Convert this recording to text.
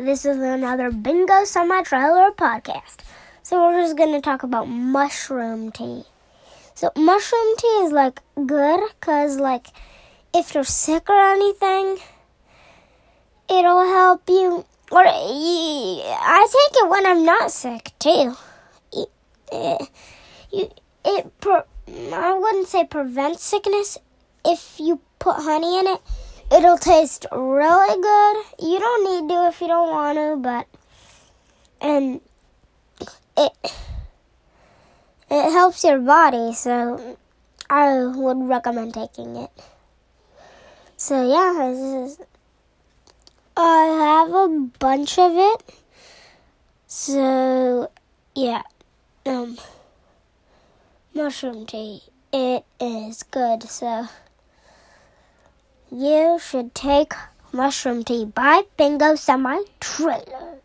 This is another Bingo Semi Trailer podcast. So, we're just going to talk about mushroom tea. So, mushroom tea is like good because, like, if you're sick or anything, it'll help you. Or I take it when I'm not sick too. Eh, it, it, it I wouldn't say prevents sickness if you put honey in it It'll taste really good. You don't need to if you don't want to, but and it it helps your body, so I would recommend taking it. So yeah, is, I have a bunch of it. So yeah, um, mushroom tea. It is good. So. You should take mushroom tea by Bingo Semi Trailer.